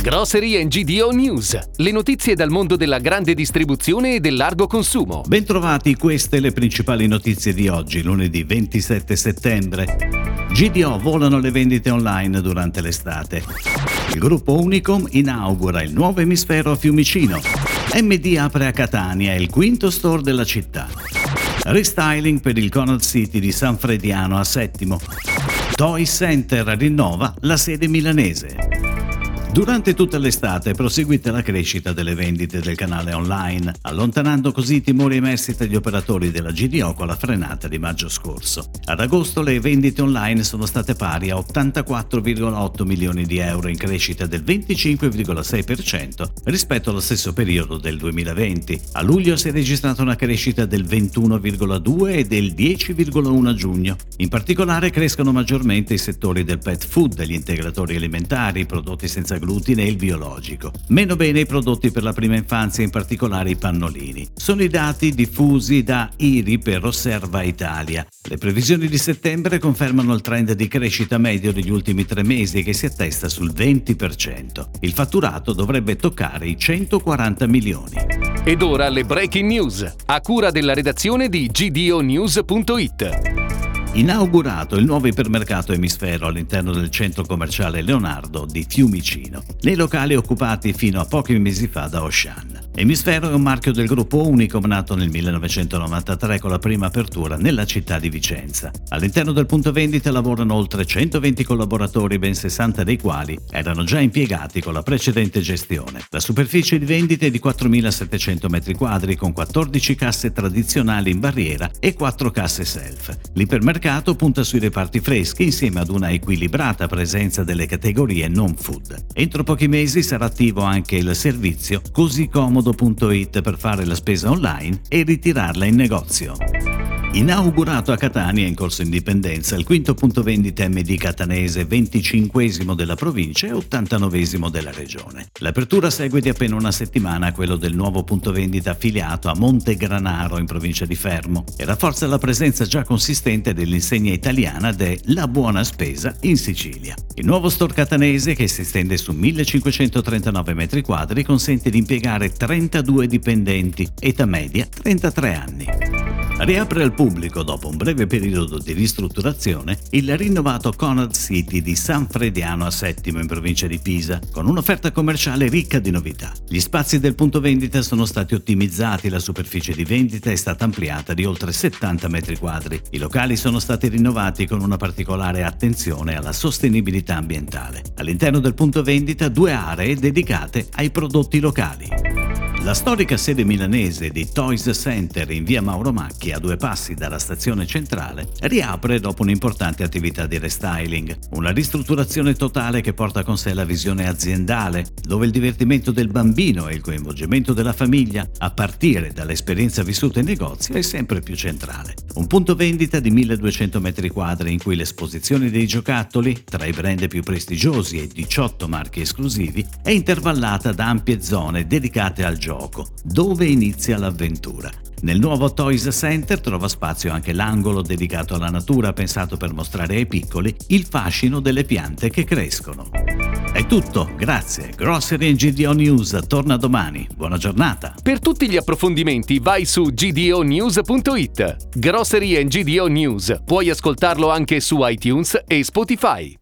Grocery GDO News, le notizie dal mondo della grande distribuzione e del largo consumo. Bentrovati, queste le principali notizie di oggi, lunedì 27 settembre. GDO volano le vendite online durante l'estate. Il gruppo Unicom inaugura il nuovo emisfero a Fiumicino. MD apre a Catania il quinto store della città. Restyling per il Conrad City di San Frediano a Settimo. Toy Center rinnova la sede milanese. Durante tutta l'estate proseguita la crescita delle vendite del canale online, allontanando così i timori emersi tra gli operatori della GDO con la frenata di maggio scorso. Ad agosto le vendite online sono state pari a 84,8 milioni di euro in crescita del 25,6% rispetto allo stesso periodo del 2020. A luglio si è registrata una crescita del 21,2 e del 10,1 a giugno. In particolare crescono maggiormente i settori del pet food, gli integratori alimentari, prodotti senza glutine e il biologico. Meno bene i prodotti per la prima infanzia, in particolare i pannolini. Sono i dati diffusi da IRI per Osserva Italia. Le previsioni di settembre confermano il trend di crescita medio degli ultimi tre mesi che si attesta sul 20%. Il fatturato dovrebbe toccare i 140 milioni. Ed ora le breaking news, a cura della redazione di gdonews.it. Inaugurato il nuovo ipermercato Emisfero all'interno del centro commerciale Leonardo di Fiumicino, nei locali occupati fino a pochi mesi fa da Ocean. Emisfero è un marchio del gruppo Unicom nato nel 1993 con la prima apertura nella città di Vicenza. All'interno del punto vendita lavorano oltre 120 collaboratori, ben 60 dei quali erano già impiegati con la precedente gestione. La superficie di vendita è di 4.700 m2 con 14 casse tradizionali in barriera e 4 casse self. L'ipermercato punta sui reparti freschi insieme ad una equilibrata presenza delle categorie non food. Entro pochi mesi sarà attivo anche il servizio così comodo Comodo.it per fare la spesa online e ritirarla in negozio. Inaugurato a Catania in corso Indipendenza, il quinto punto vendita MD catanese, 25 della provincia e 89 della regione. L'apertura segue di appena una settimana quello del nuovo punto vendita affiliato a Monte Granaro in provincia di Fermo e rafforza la presenza già consistente dell'insegna italiana de La Buona Spesa in Sicilia. Il nuovo store catanese, che si estende su 1539 m2, consente di impiegare 32 dipendenti, età media 33 anni. Riapre al pubblico dopo un breve periodo di ristrutturazione il rinnovato Conrad City di San Frediano a Settimo in provincia di Pisa, con un'offerta commerciale ricca di novità. Gli spazi del punto vendita sono stati ottimizzati, la superficie di vendita è stata ampliata di oltre 70 metri quadri. I locali sono stati rinnovati con una particolare attenzione alla sostenibilità ambientale. All'interno del punto vendita due aree dedicate ai prodotti locali. La storica sede milanese di Toys Center in via Mauro Macchi, a due passi dalla stazione centrale, riapre dopo un'importante attività di restyling. Una ristrutturazione totale che porta con sé la visione aziendale, dove il divertimento del bambino e il coinvolgimento della famiglia, a partire dall'esperienza vissuta in negozio, è sempre più centrale. Un punto vendita di 1200 m2 in cui l'esposizione dei giocattoli, tra i brand più prestigiosi e 18 marchi esclusivi, è intervallata da ampie zone dedicate al gioco gioco, dove inizia l'avventura. Nel nuovo Toys Center trova spazio anche l'angolo dedicato alla natura pensato per mostrare ai piccoli il fascino delle piante che crescono. È tutto, grazie. Grocery GDO News torna domani. Buona giornata. Per tutti gli approfondimenti vai su gdonews.it. Grocery GDO News. Puoi ascoltarlo anche su iTunes e Spotify.